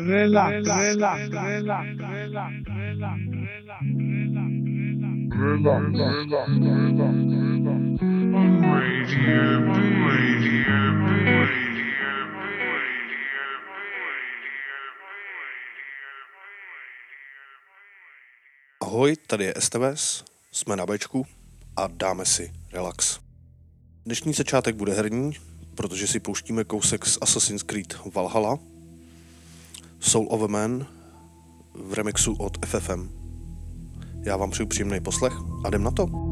Relax, relax, relax, relax, relax. Ahoj, tady je STVS, jsme na Bčku a dáme si relax. Dnešní začátek bude herní, protože si pouštíme kousek z Assassin's Creed Valhalla, Soul of a Man v remixu od FFM. Já vám přeju příjemný poslech a jdem na to.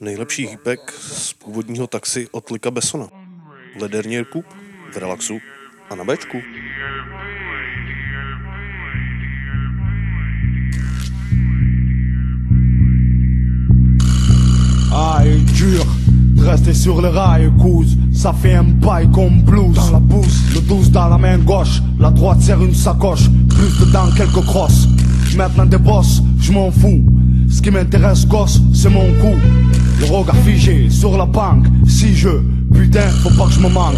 Nejlepší hýpek z původního taxi od Lika Besona. Ledernier Kup v relaxu a na Bčku. Ah, il rester sur les rails, écoute. Ça fait un bail comme blues. Dans la bouse, le 12 dans la main gauche. La droite serre une sacoche. Plus dedans, quelques crosses. Maintenant des bosses, je m'en fous. Ce qui m'intéresse, gosse, c'est mon coup. Le regard figé sur la banque. Si je, putain, faut pas que je me manque.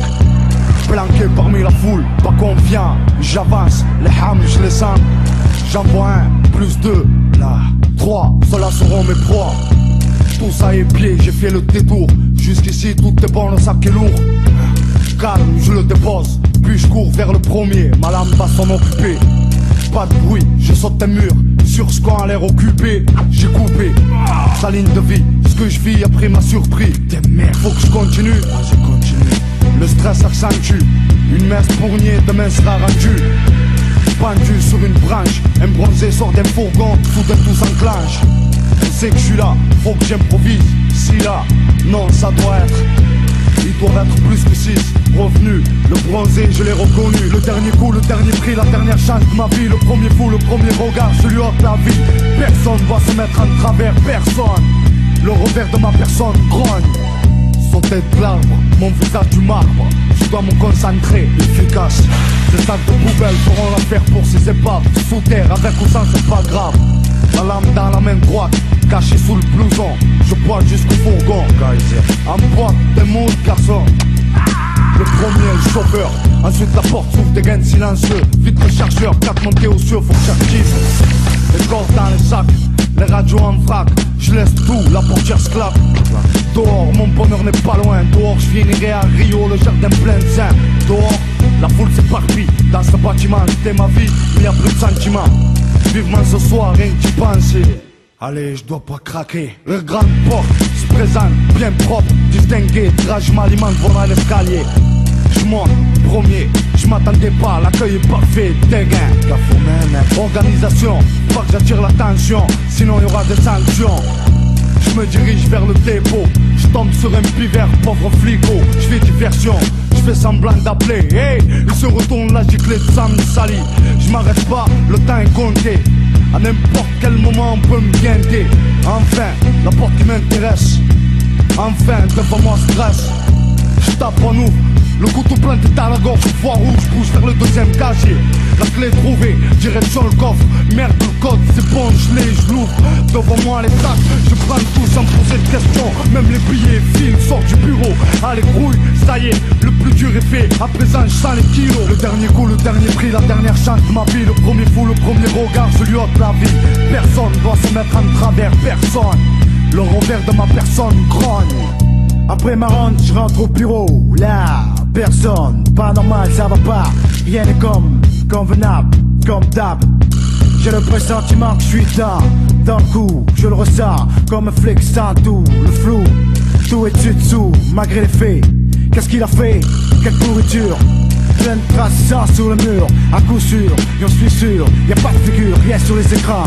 Planqué parmi la foule, pas confiant. J'avance, les hams, je les sens. J'en vois un, plus deux, là, trois. Ceux-là seront mes proies. Tous à épier, j'ai fait le détour. Jusqu'ici, tout est bon, le sac est lourd. Calme, je le dépose. Puis je cours vers le premier, ma lame va s'en occuper. Pas de bruit, je saute un mur. Sur ce qu'on a l'air occupé, j'ai coupé sa ligne de vie. Ce que je vis après m'a surpris. T'es merde, faut que je continue. Vas-y, continue. Le stress accentue. Une messe pournier, demain sera rendue. Pendu sur une branche, un bronzé sort d'un fourgon, soudain tout s'enclenche. On sait que je suis là, faut que j'improvise. Si là, non, ça doit être. Ils doivent être plus que. Revenu, le bronzé, je l'ai reconnu. Le dernier coup, le dernier prix, la dernière chance de ma vie. Le premier fou, le premier regard, je lui ôte la vie. Personne va se mettre en travers, personne. Le revers de ma personne grogne. Tête de l'arbre, mon visage du marbre. Je dois me concentrer, efficace. Ces sacs de poubelle feront l'affaire pour ces épaves. Sous terre, avec ou sans, c'est pas grave. La lame dans la main droite, cachée sous le blouson. Je bois jusqu'au fourgon, En boîte, des mots garçon. Le premier, le chauffeur. Ensuite, la porte s'ouvre, des gains silencieux. Vite le chargeur, quatre montées aux cieux, faut que. Les corps dans les sacs, les radios en vrac. Je laisse tout, la portière se claque. Dehors, mon bonheur n'est pas loin. Dehors, je finirai à Rio, le jardin plein de sein. Dehors, la foule s'éparpille. Dans ce bâtiment, c'était ma vie, il n'y a plus de sentiments. Vivement ce soir, rien que d'y penser. Allez, je dois pas craquer. Le grand porte se présente, bien propre, distingué. Drage m'alimente, voilà l'escalier. Je monte, premier, je m'attendais pas, l'accueil est parfait, dégain. Organisation, pas que j'attire l'attention, sinon il y aura des sanctions. Je me dirige vers le dépôt, tombe sur un pivert, pauvre flico, je fais diversion, je fais semblant d'appeler, hey, il se retourne la giclée de Sam Sali. Je m'arrête pas, le temps est compté. À n'importe quel moment on peut me guinder. Enfin, la porte qui m'intéresse. Enfin, devant moi stress. Je tape en ouvre, le couteau planté à la gorge, vois rouge, pousse vers le deuxième casier. La clé trouvée, direction le coffre. Merde, le code, c'est bon, je l'ai, je l'ouvre. Devant moi les tacs, je prends tout sans poser de questions. Même les billets, films, sortent du bureau. Allez, grouille, ça y est, le plus dur est fait. À présent, je sens les kilos. Le dernier coup, le dernier prix, la dernière chance de ma vie. Le premier fou, le premier regard, je lui ôte la vie. Personne doit se mettre en travers, personne. Le revers de ma personne grogne. Après ma ronde, je rentre au bureau. Là, personne, pas normal, ça va pas. Rien n'est comme convenable, comme d'hab. J'ai le pressentiment que je suis dans le coup, je le ressens comme un flic sans tout, le flou, tout est dessus dessous, malgré les faits. Qu'est-ce qu'il a fait? Quelle pourriture? Plein de traces de sang sur le mur, à coup sûr, j'en suis sûr, y a pas de figure, rien sur les écrans.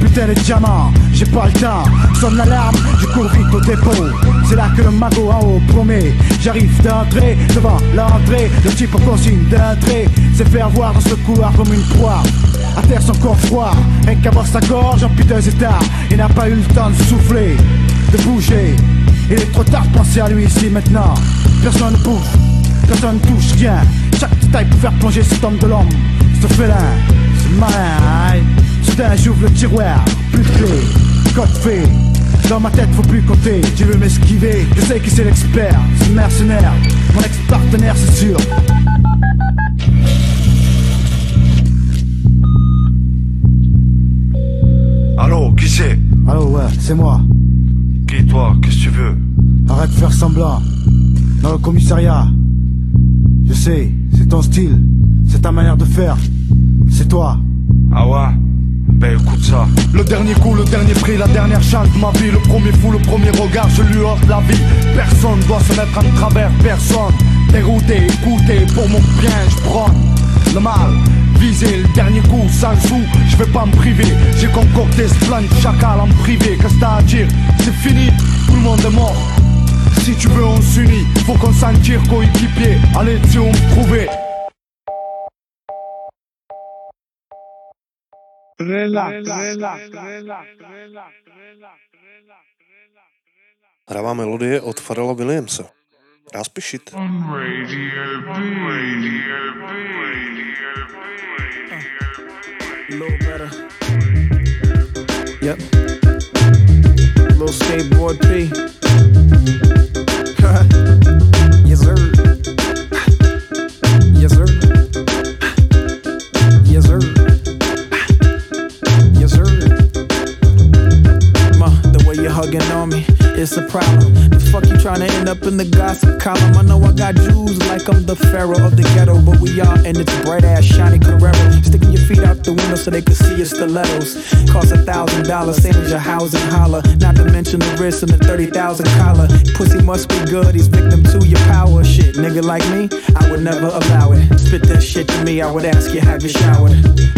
Putain les diamants, j'ai pas le temps, sonne l'alarme, je cours vite au dépôt. C'est là que le magot en haut promet, j'arrive d'entrer devant l'entrée, le type en consigne d'entrée, s'est fait avoir dans ce couloir comme une proie. À terre son corps froid, qu'à voir sa gorge en piteux état, il n'a pas eu le temps de souffler, de bouger. Il est trop tard de penser à lui ici maintenant. Personne ne bouge, personne ne touche rien. Chaque détail pour faire plonger cet homme de l'homme. Ce félin, ce malin. Soudain j'ouvre le tiroir, plus de clé, code fait. Dans ma tête faut plus compter, tu veux m'esquiver Je sais qui c'est l'expert, c'est le mercenaire Mon ex-partenaire c'est sûr Allô, qui c'est? Allô ouais, c'est moi Qui toi? Qu'est-ce que tu veux? Arrête de faire semblant. Dans le commissariat. Je sais, c'est ton style, c'est ta manière de faire. C'est toi. Ah ouais Ben écoute ça. Le dernier coup, le dernier prix, la dernière chance de ma vie. Le premier fou, le premier regard, je lui offre la vie. Personne doit se mettre en travers, personne. Dérouté, écouté, pour mon bien, je prône le mal. Viser le dernier coup, sans sou, je vais pas me priver. J'ai concocté ce plan de chacal en privé. Qu'est-ce que t'as à dire C'est fini, tout le monde est mort. Si tu veux on s'unit, faut qu'on s'en tire coéquipier Allez si on me trouvait Hravá melodie od Farela Williamsa. Dá spěšit. No yep. Little skateboard P. yes, sir. Yes, sir. Yes, sir. Yes, sir. Ma, the way you're hugging on me, it's a problem. The fuck you trying to end up in the gossip column? I know I got jewels like I'm the pharaoh of the ghetto, but we are, and it's bright ass shiny Carrero. Sticking your feet out the window so they can see your stilettos. Cost a thousand dollars, same as your house and holler. Not to mention the wrist and the thirty thousand collar. Pussy must be good, he's victim to your power. Shit, nigga like me, I would never allow it. Spit that shit to me, I would ask you, have you showered?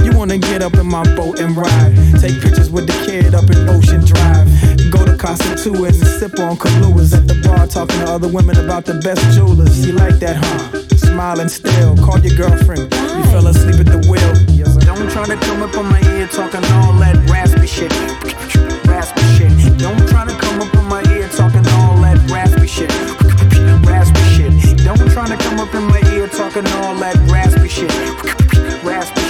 You wanna get up in my boat and ride? Take pictures with the kid up in Ocean Drive. Go to Casa Tuas and sip on Kahlúas at the bar, talking to other women about the best jewelers. You like that, huh? Smiling still, call your girlfriend. You fell asleep at the wheel. Don't try to come up on my ear talking all that raspy shit. Raspy shit. Don't try to come up on my ear talking all that raspy shit. Raspy shit. Don't try to come up in my ear talking all that raspy shit. Raspy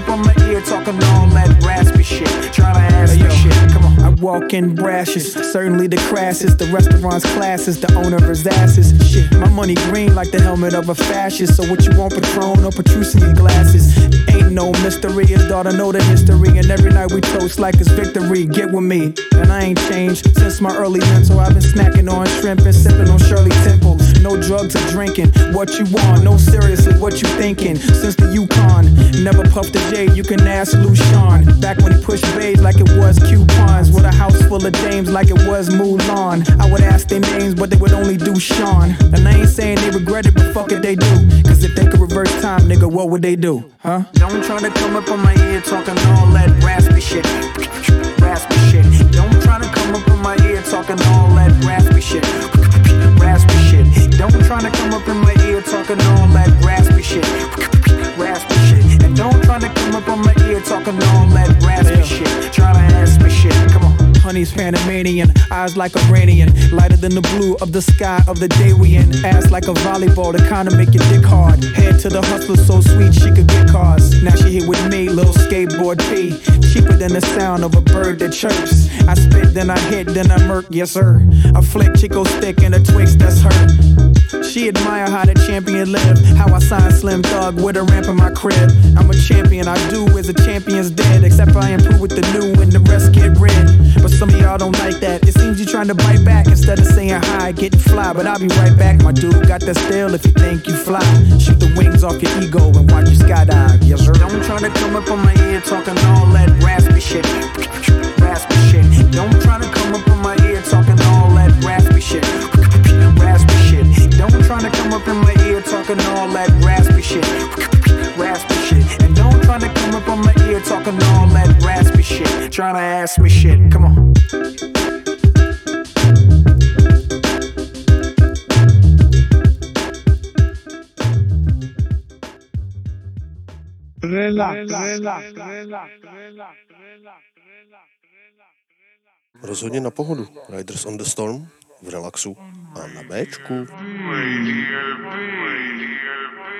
up on my ear talking all that raspy shit. Trying to ask me shit. Come on. I walk in brashes, certainly the crassest. The restaurant's classes, the owner of his asses. Shit, my money green like the helmet of a fascist. So what you want, Patron or Petrus in glasses? Ain't no mystery, his daughter know the history. And every night we toast like it's victory. Get with me, and I ain't changed since my early mental. I've been snacking on shrimp and sipping on Shirley Temple. No drugs or drinking. What you want? No, seriously, what you thinking? Since the Yukon, never puffed a J. You can ask Lucian. Back when he pushed beige like it was coupons. With a house full of dames like it was Mulan. I would ask their names, but they would only do Sean. And I ain't saying they regret it, but fuck it, they do. Cause if they could reverse time, nigga, what would they do? Huh? Don't try to come up on my ear talking all that raspy shit. Raspy shit. Don't try to come up on my ear talking all that raspy shit. Raspy shit. Don't try to come up in my Honey's Panamanian, eyes like Iranian, lighter than the blue of the sky of the day we in. Ass like a volleyball to kinda make your dick hard. Head to the hustler so sweet she could get cars. Now she here with me, little skateboard P. Cheaper than the sound of a bird that chirps. I spit, then I hit, then I murk, yes sir. I flick Chico stick and a Twix, that's her. She admire how the champion live. How I sign Slim Thug with a ramp in my crib. I'm a champion, I do as a champion's dead. Except I improve with the new and the rest get red. But some of y'all don't like that. It seems you're trying to bite back instead of saying hi, getting fly. But I'll be right back, my dude. Got that steel if you think you fly. Shoot the wings off your ego and watch you skydive. Yes, sir. Don't try to come up on my ear talking all that raspy shit. Raspy shit. Don't try to come up on my ear talking all that raspy shit. Raspy shit. Don't try to come up in my ear talking all that talking all that raspy shit. Trying to ask me shit. Come on. Relax, relax, relax, relax, Rozhodně na pohodu. Riders on the Storm v relaxu a na Bčku. Radio B. Radio B.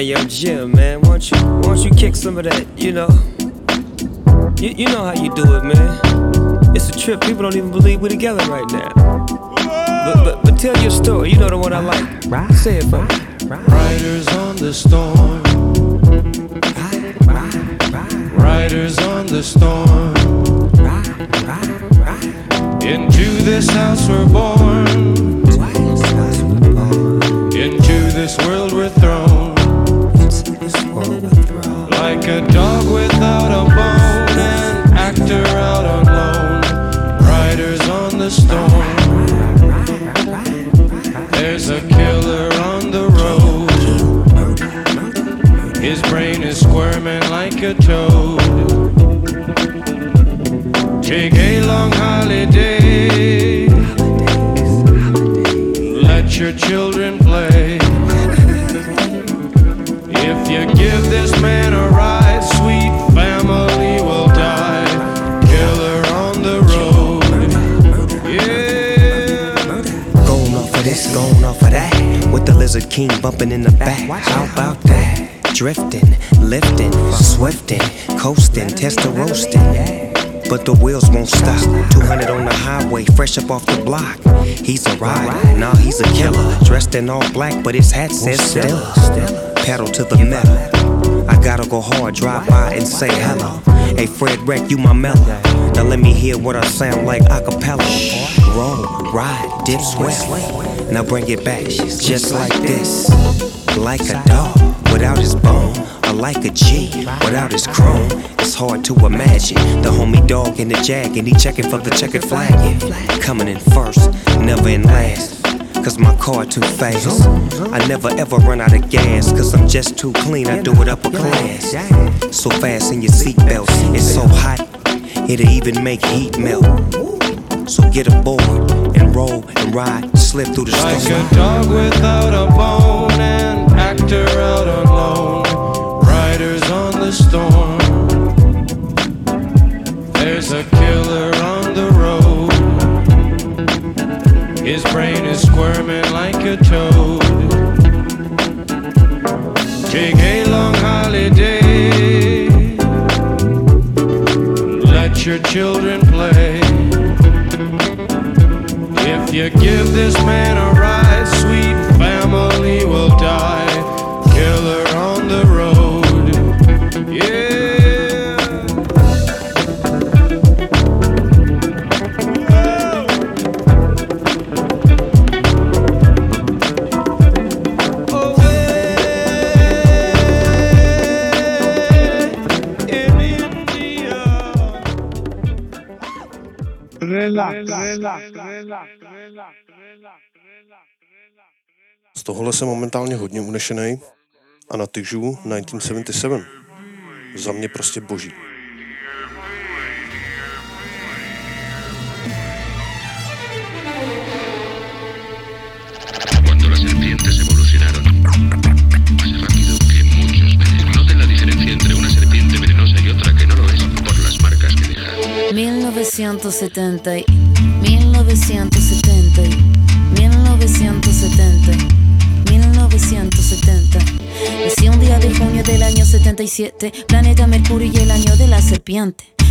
Hey yo, Jim, man, why don't you why don't you kick some of that? You know, you, you know how you do it, man. It's a trip. People don't even believe we're together right now. But but but tell your story. You know the one I like. Right. Say it for me. Riders on the storm. Riders on the storm. Into this house we're born. Into this world we're thrown. Like a dog without a bone, an actor out on loan. Riders on the storm. There's a killer on the road. His brain is squirming like a toad. Take a long holiday. Let your children play. If you give this man Lizard King bumping in the back. How about that? Drifting, lifting, swifting, coasting, tester roasting. But the wheels won't stop. 200 on the highway, fresh up off the block. He's a rider, nah, he's a killer. Dressed in all black, but his hat says Stella. Pedal to the metal. I gotta go hard, drive by and say hello. Hey, Fred Wreck, you my mellow. Now let me hear what I sound like a cappella. Roll, ride, dip, sweat. Now bring it back, just like this. Like a dog without his bone, or like a G without his chrome. It's hard to imagine the homie dog in the jag and he checking for the checkered flag. Coming in first, never in last. Cause my car too fast. I never ever run out of gas. Cause I'm just too clean, I do it upper class. So fast in your seatbelts, it's so hot, it'll even make heat melt. So get aboard and roll and ride, slip through the Like storm. a dog without a bone, an actor out alone, riders on the storm. There's a killer on the road. His brain is squirming like a toad. Take a long holiday. Let your children play. You give this man a ride, sweet family will die. Z tohohle jsem momentálně hodně unešený a na tyžu 1977. Za mě prostě boží. Cuando las serpientes evolucionaron más rápido que muchos venenos. Noten la diferencia entre una serpiente venenosa y otra que no lo es por las marcas que deja. 1970, y- 1970, y- 1970, 1970. Nací un día de junio del año 77, planeta Mercurio y el año de la serpiente.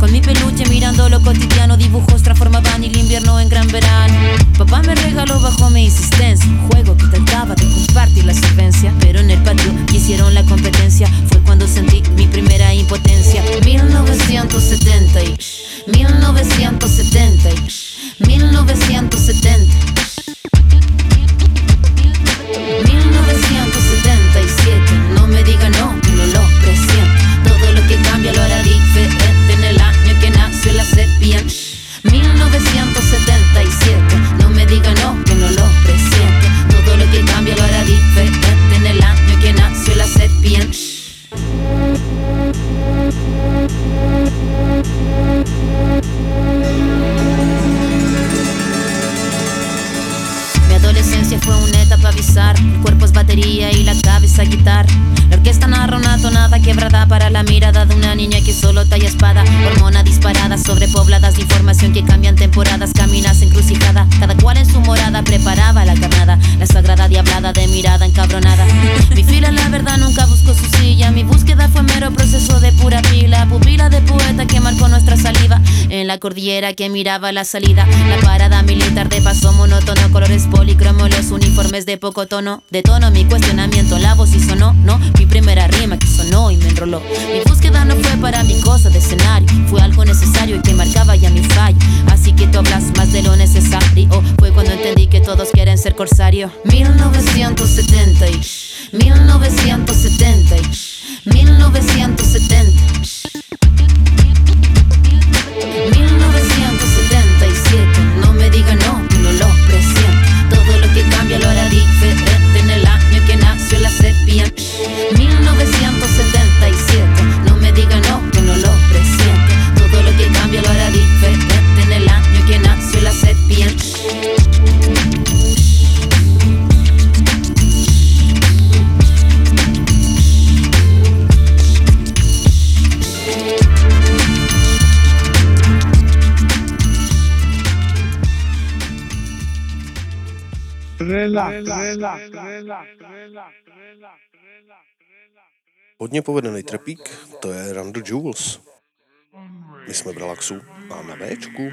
Con mi peluche mirando lo cotidiano, dibujos transformaban el invierno en gran verano. Papá me regaló bajo mi insistencia un juego que trataba de compartir la solvencia, pero en el patio quisieron la competencia. Fue cuando sentí mi primera impotencia. 1970 y 1970 y 1970. 1977, se 1970 El cuerpo es batería y la cabeza guitarra. La orquesta narra una tonada quebrada para la mirada de una niña que solo talla espada. Hormona disparada, sobrepobladas de información que cambian temporadas. Caminas encrucijada, cada cual en su morada preparaba la carnada. La sagrada diablada de mirada encabronada. Mi fila, la verdad, nunca buscó su silla. Mi búsqueda fue mero proceso de pura pila. Pupila de la cordillera que miraba la salida. La parada militar de paso monótono, colores policromo, los uniformes de poco tono. De tono mi cuestionamiento, la voz y sonó, no. Mi primera rima que sonó y me enroló. Mi búsqueda no fue para mi cosa de escenario, fue algo necesario y que marcaba ya mi fallo. Así que tú hablas más de lo necesario. Fue cuando entendí que todos quieren ser corsario. 1970 y 1970 y 1970. 1977, no me diga no, que no lo presiento. Todo lo que cambia lo hará diferente en el año que nació la sepia. 1977, Hodně povedený trepík, to je the Jewels. My jsme v relaxu a na Bčku.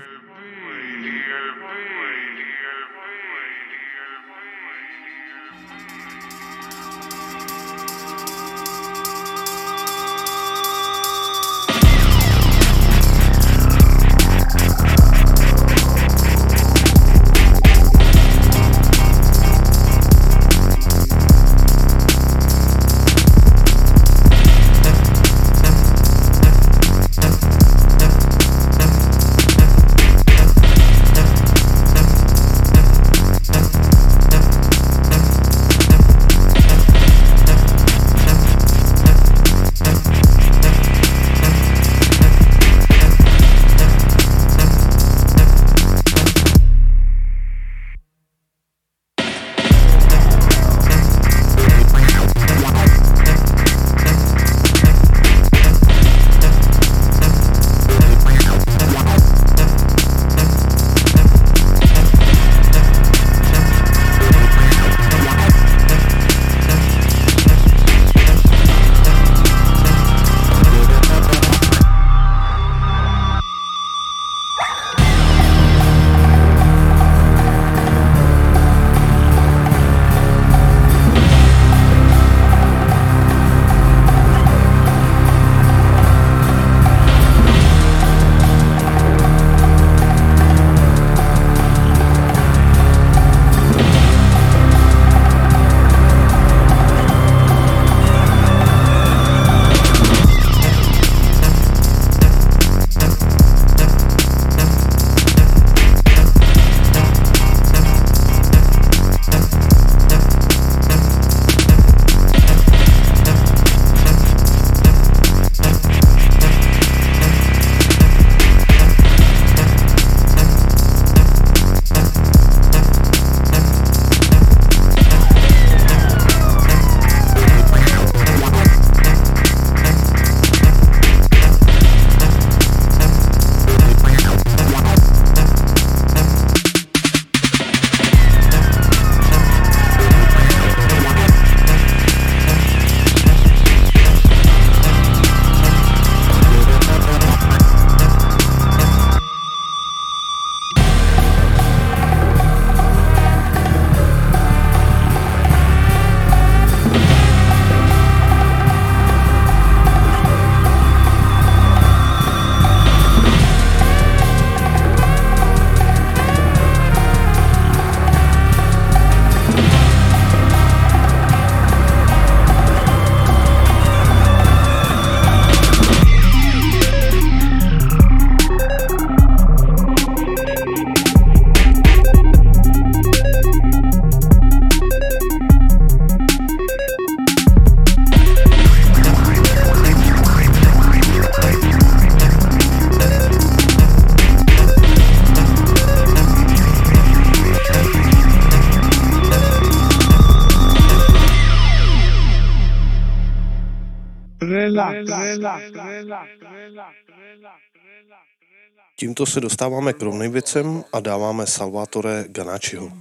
Tímto se dostáváme k rovným věcem a dáváme Salvatore Ganačiho.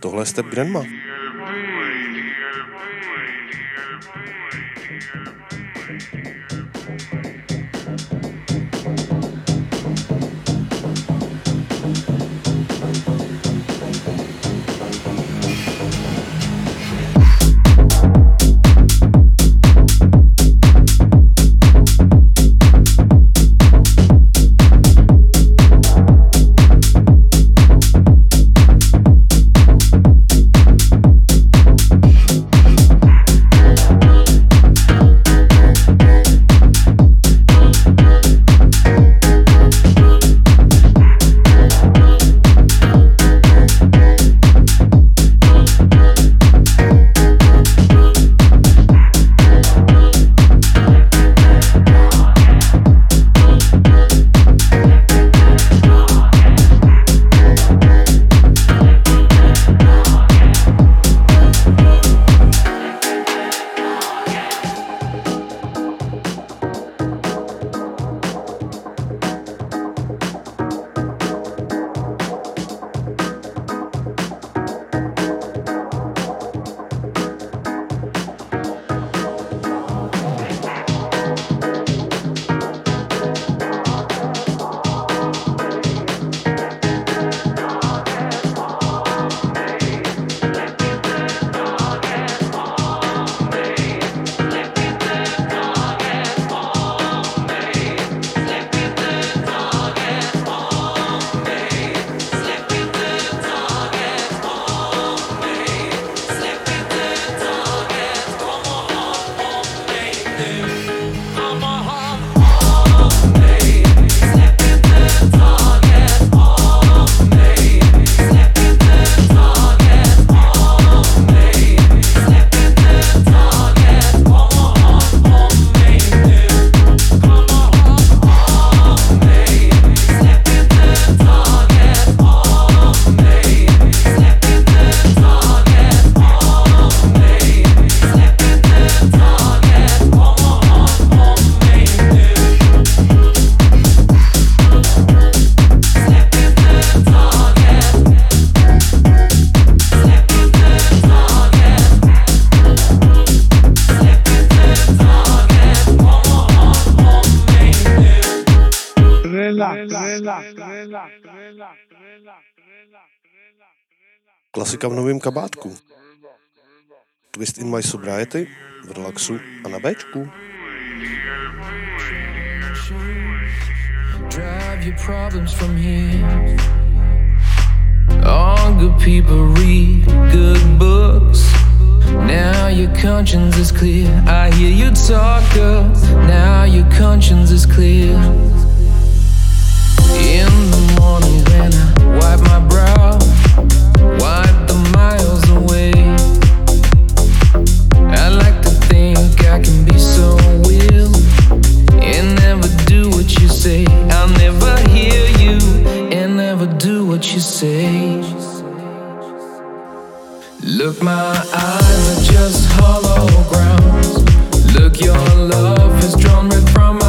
Tohle je Step Grandma. Klasika v novém kabátku. Twist in my sobriety v relaxu a na Bčku. Drive your problems from here. All good people read good books. Now your conscience is clear. I hear you talk, girl. Now your conscience is clear. In the morning when I wipe my brow, wipe the miles away. I like to think I can be so real and never do what you say. I'll never hear you and never do what you say. Look, my eyes are just holograms. Look, your love has drawn red from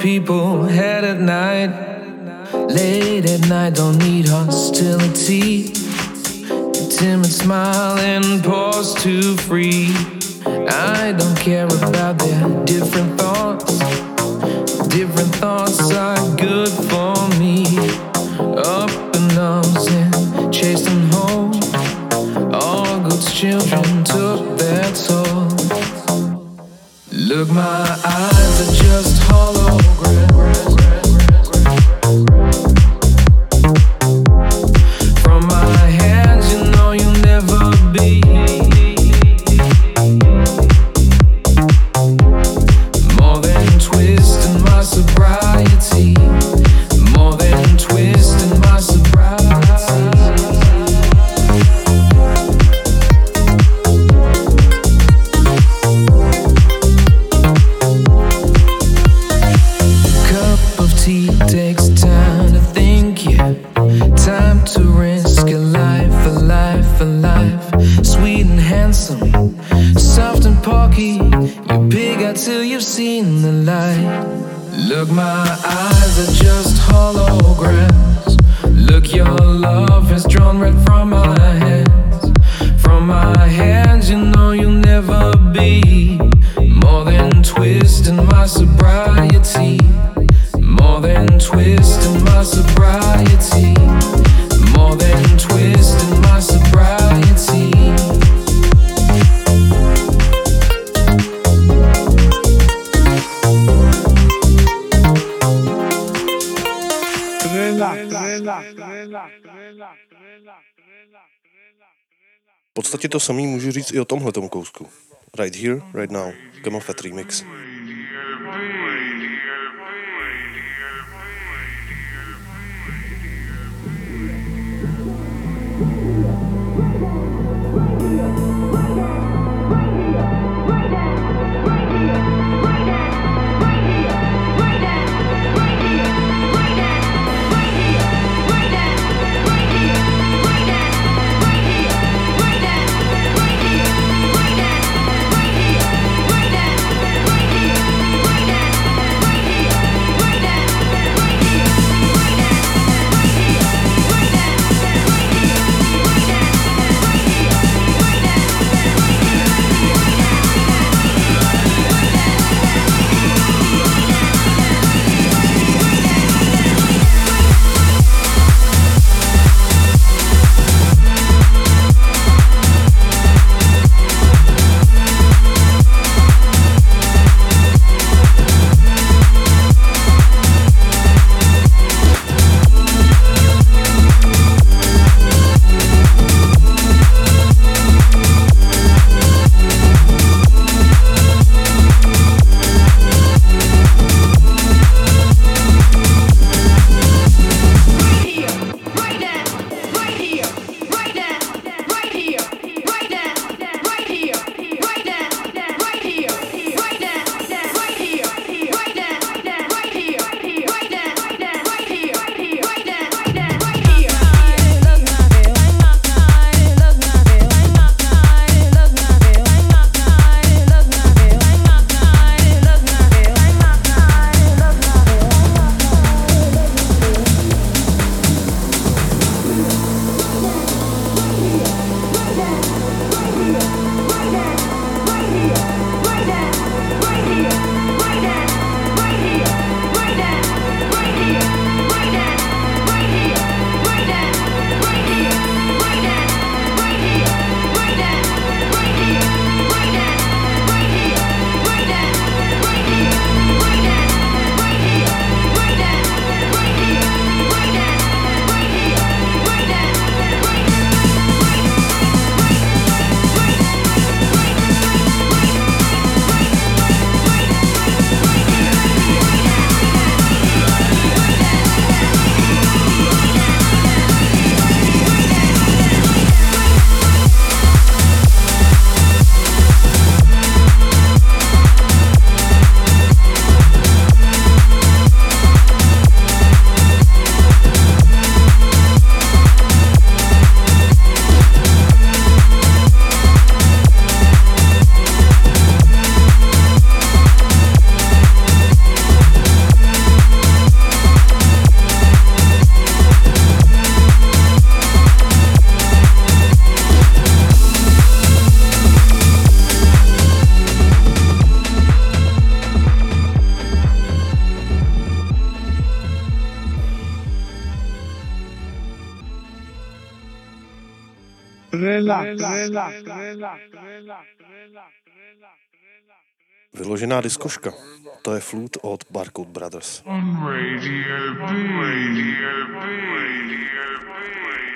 people had at night. Late at night, don't need hostility. Timid smile and pause to free. I don't care about their different thoughts. Different thoughts are good for me. Up in arms and chasing home. All God's children took their toll. Look, my to samý můžu říct i o tomhle kousku. Right here, right now. Camel Fat Remix. Vyložená diskoška. To je flute od Barcode Brothers. On Radio B. Radio B. Radio B.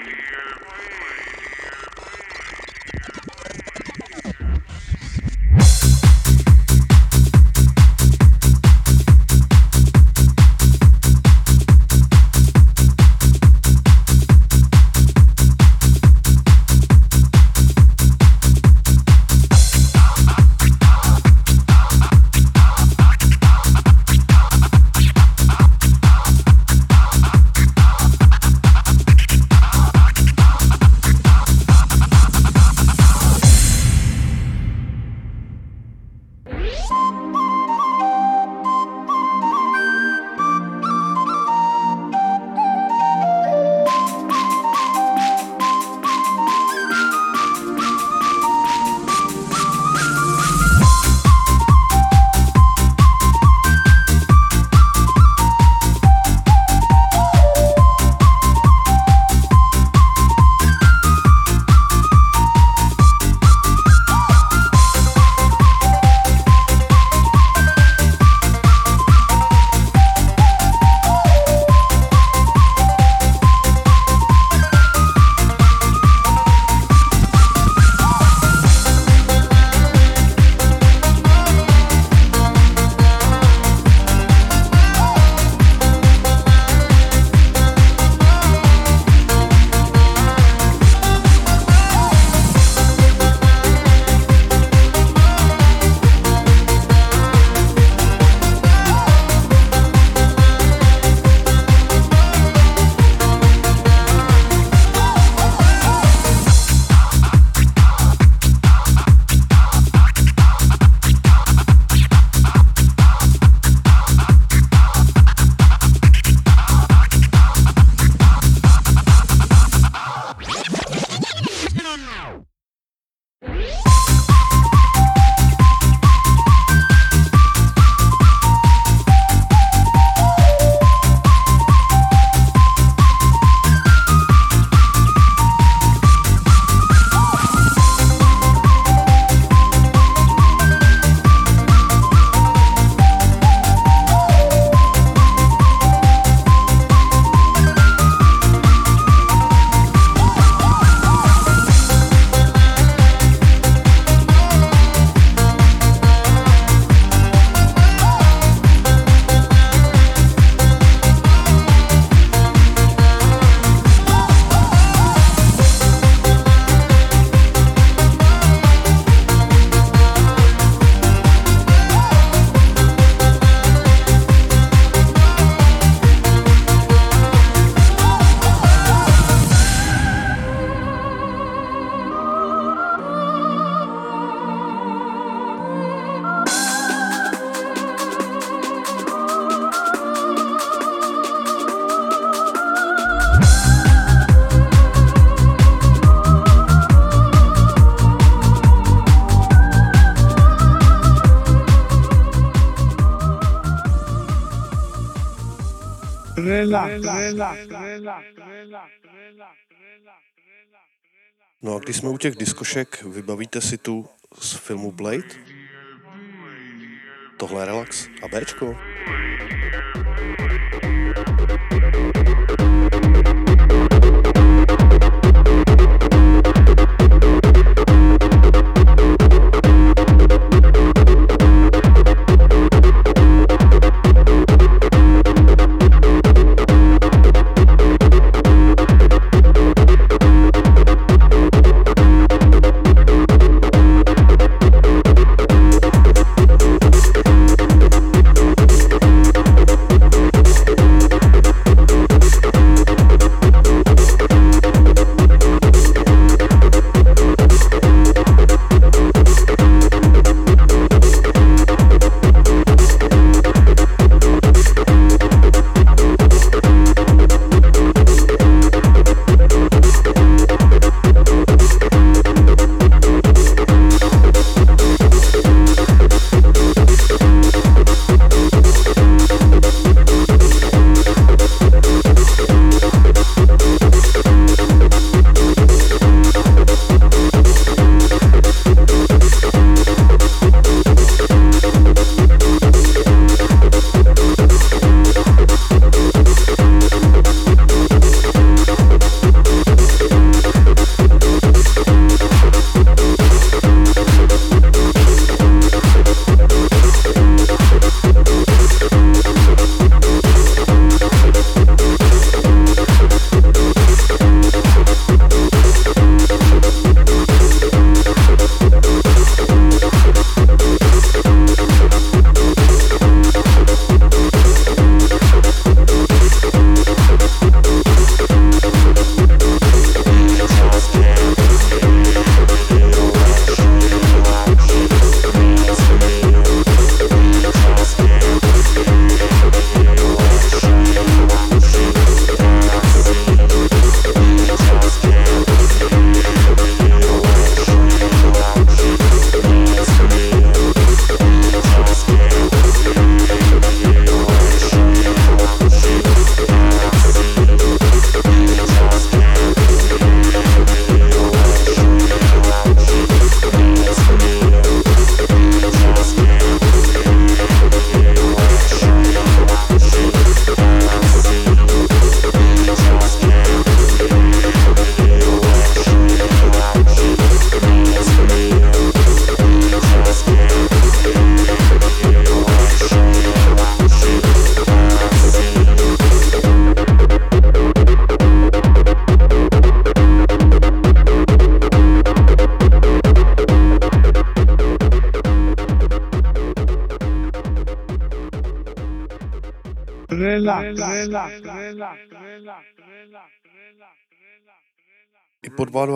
No a když jsme u těch diskošek, vybavíte si tu z filmu Blade? Tohle je relax a Bčko.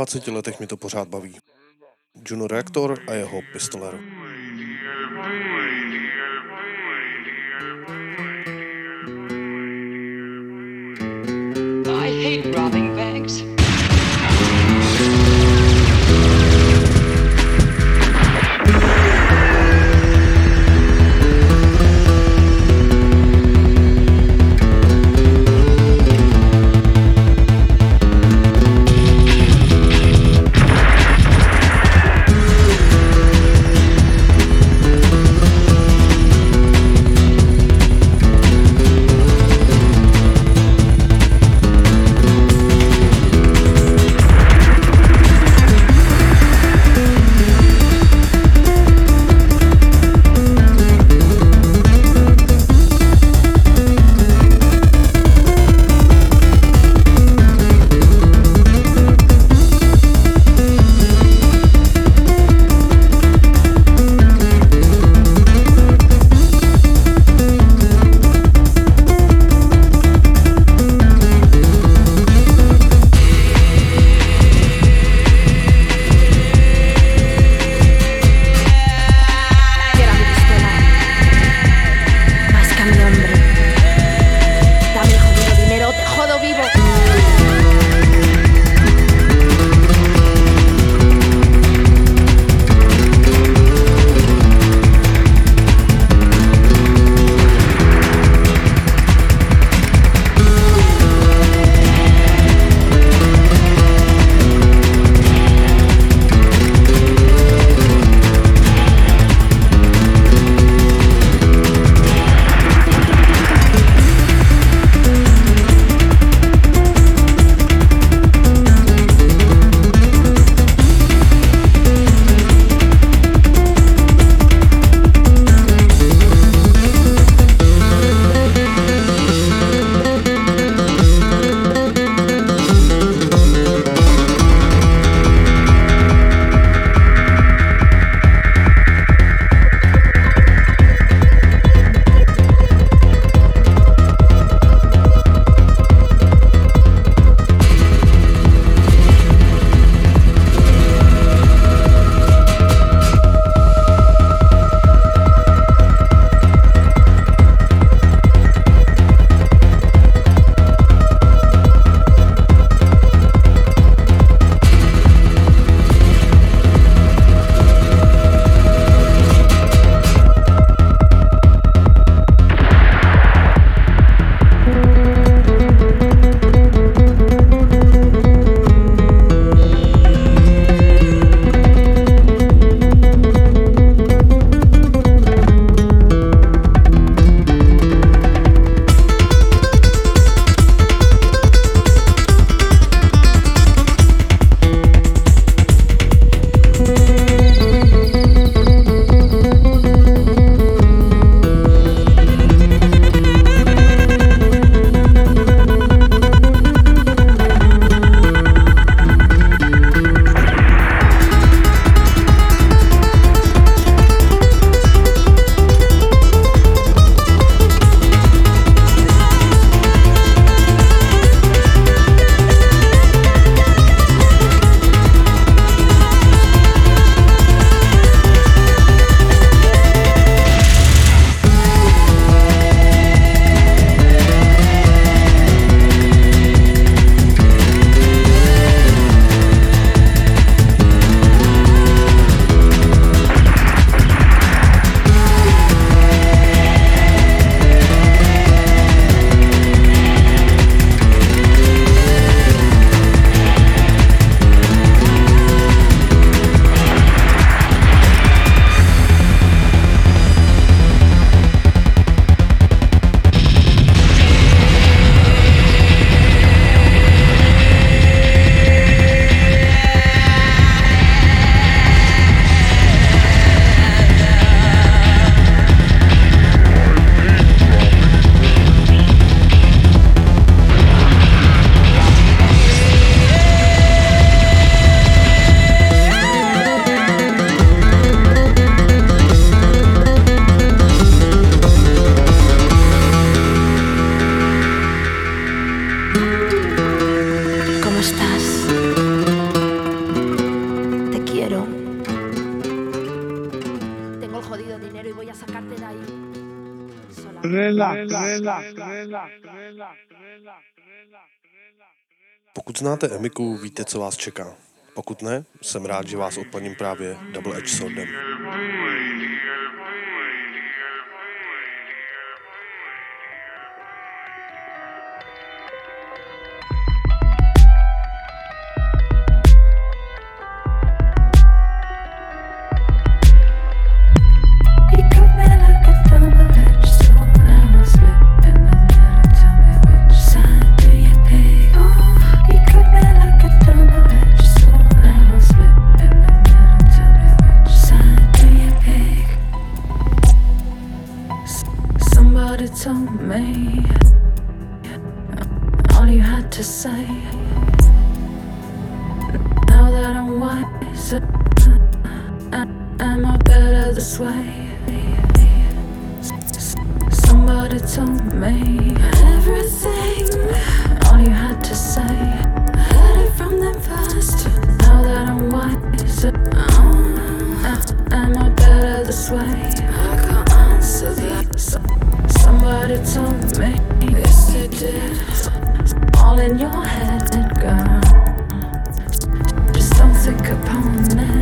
20 letech mi to pořád baví. Juno Reaktor a jeho pistolero. Znáte Emiku, víte, co vás čeká. Pokud ne, jsem rád, že vás odplním právě Double Edge Swordem. this way. Somebody told me everything. All you had to say, heard it from them first. Now that I'm wise, oh, am I better this way? I can't answer that. Somebody told me, yes they did. All in your head, girl. Just don't think upon it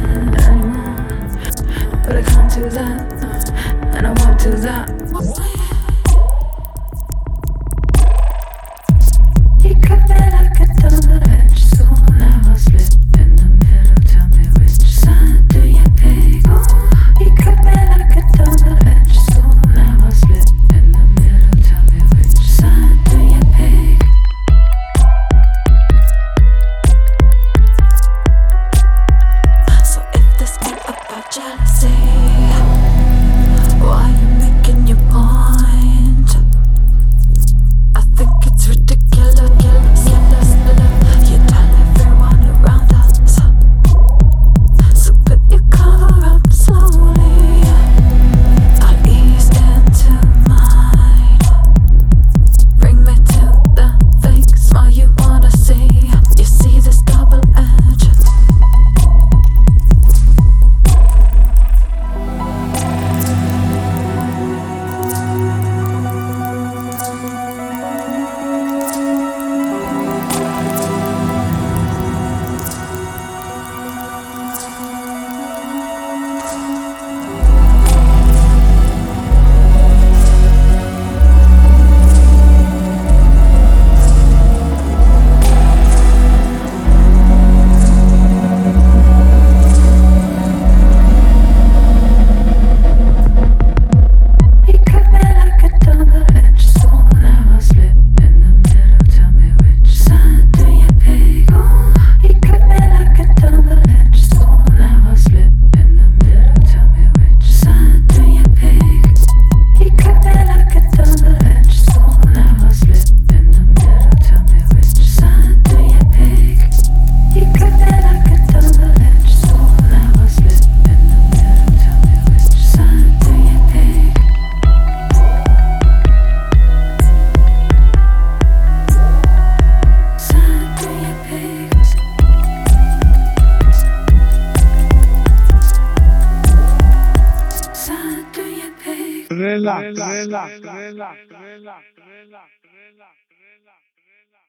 to that, and I want to that.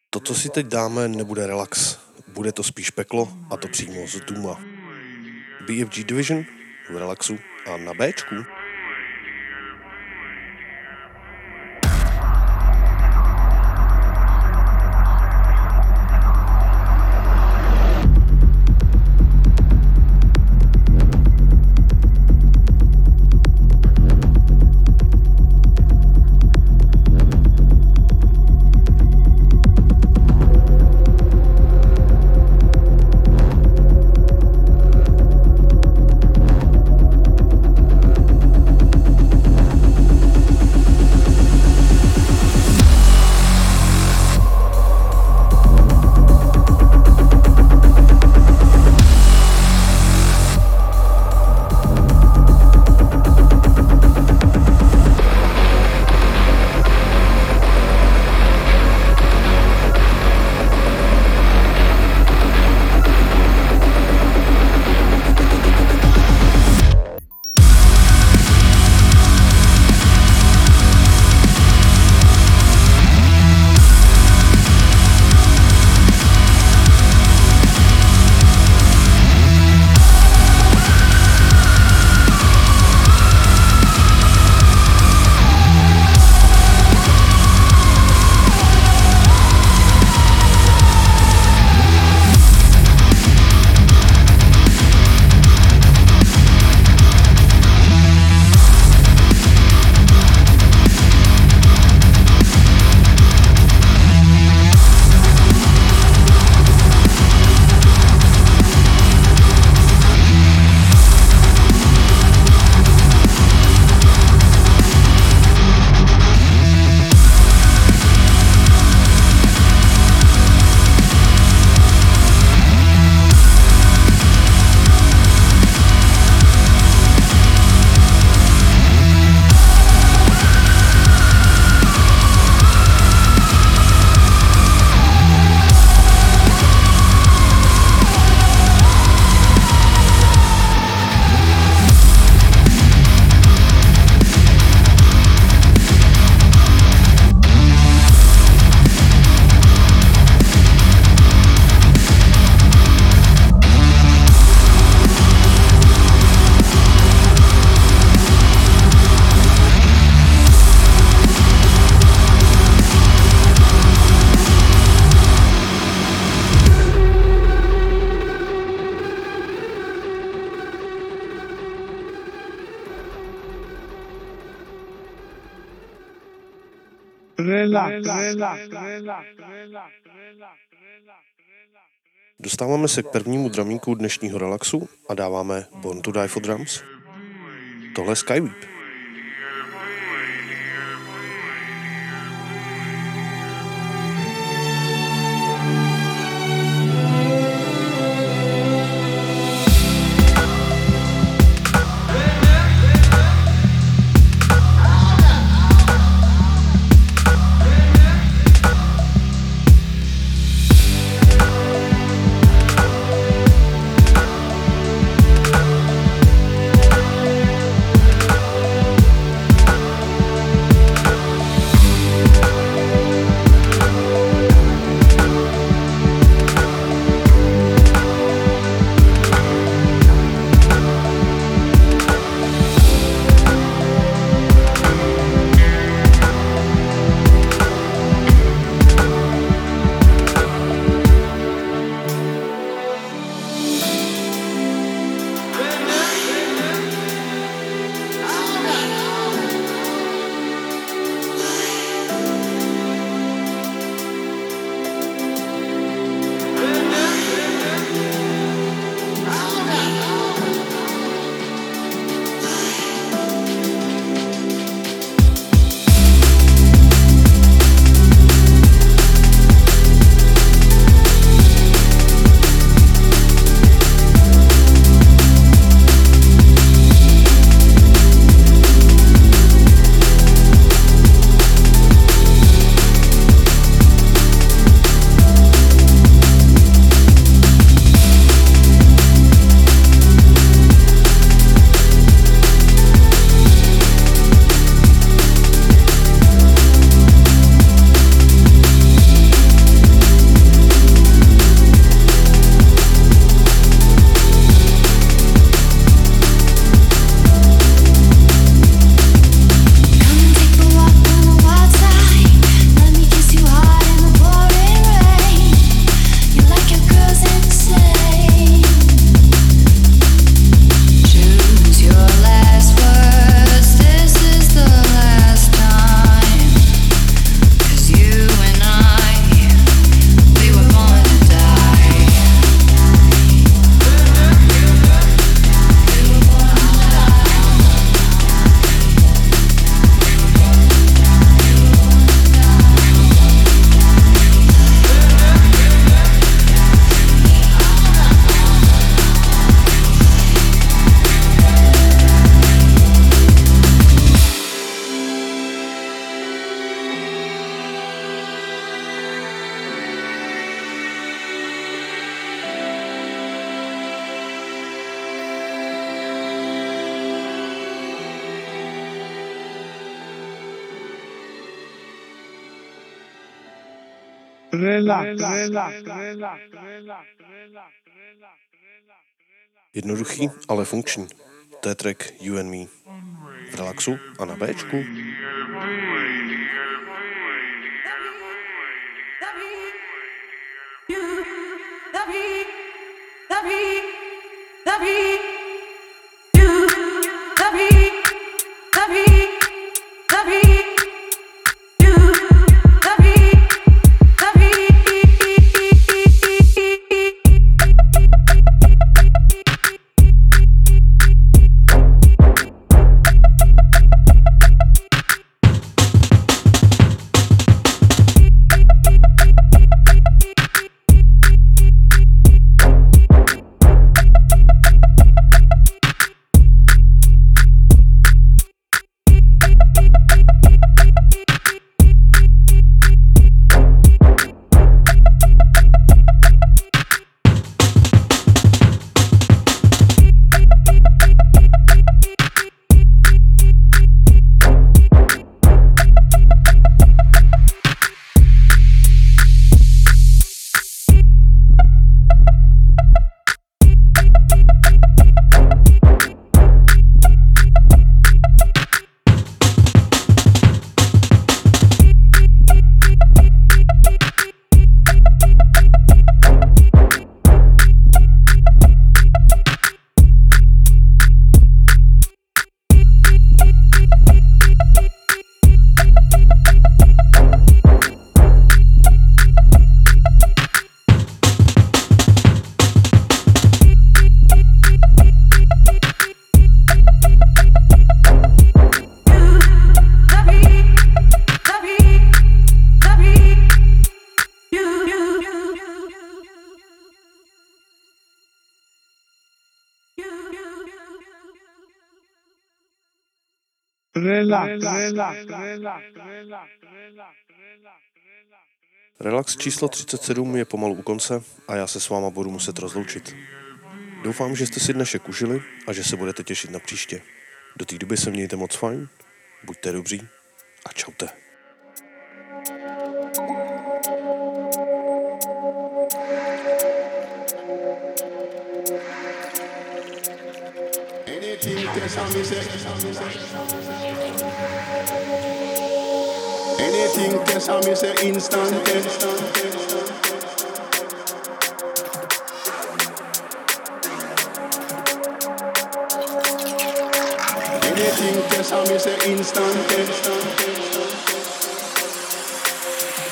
To, co si teď dáme, nebude relax. Bude to spíš peklo a to přímo z Duma. BFG Division v relaxu a na Bčku. Dostáváme se k prvnímu dramíku dnešního relaxu a dáváme Born to Die for Drums. Tohle je Skyweep. Jednoduchý, ale funkční. To je track You and Me. V relaxu a na Bčku. The beat, the beat, the beat. Relax, relax, relax. Relax číslo 37 je pomalu u konce a já se s váma budu muset rozloučit. Doufám, že jste si dnešek užili a že se budete těšit na příště. Do té doby se mějte moc fajn, buďte dobří a čaute. Anything test on me say. Anything test on me say instant test. Anything test on me say instant test.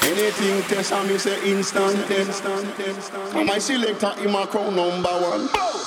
Anything test on me say instant test. And my selector in my crown number one.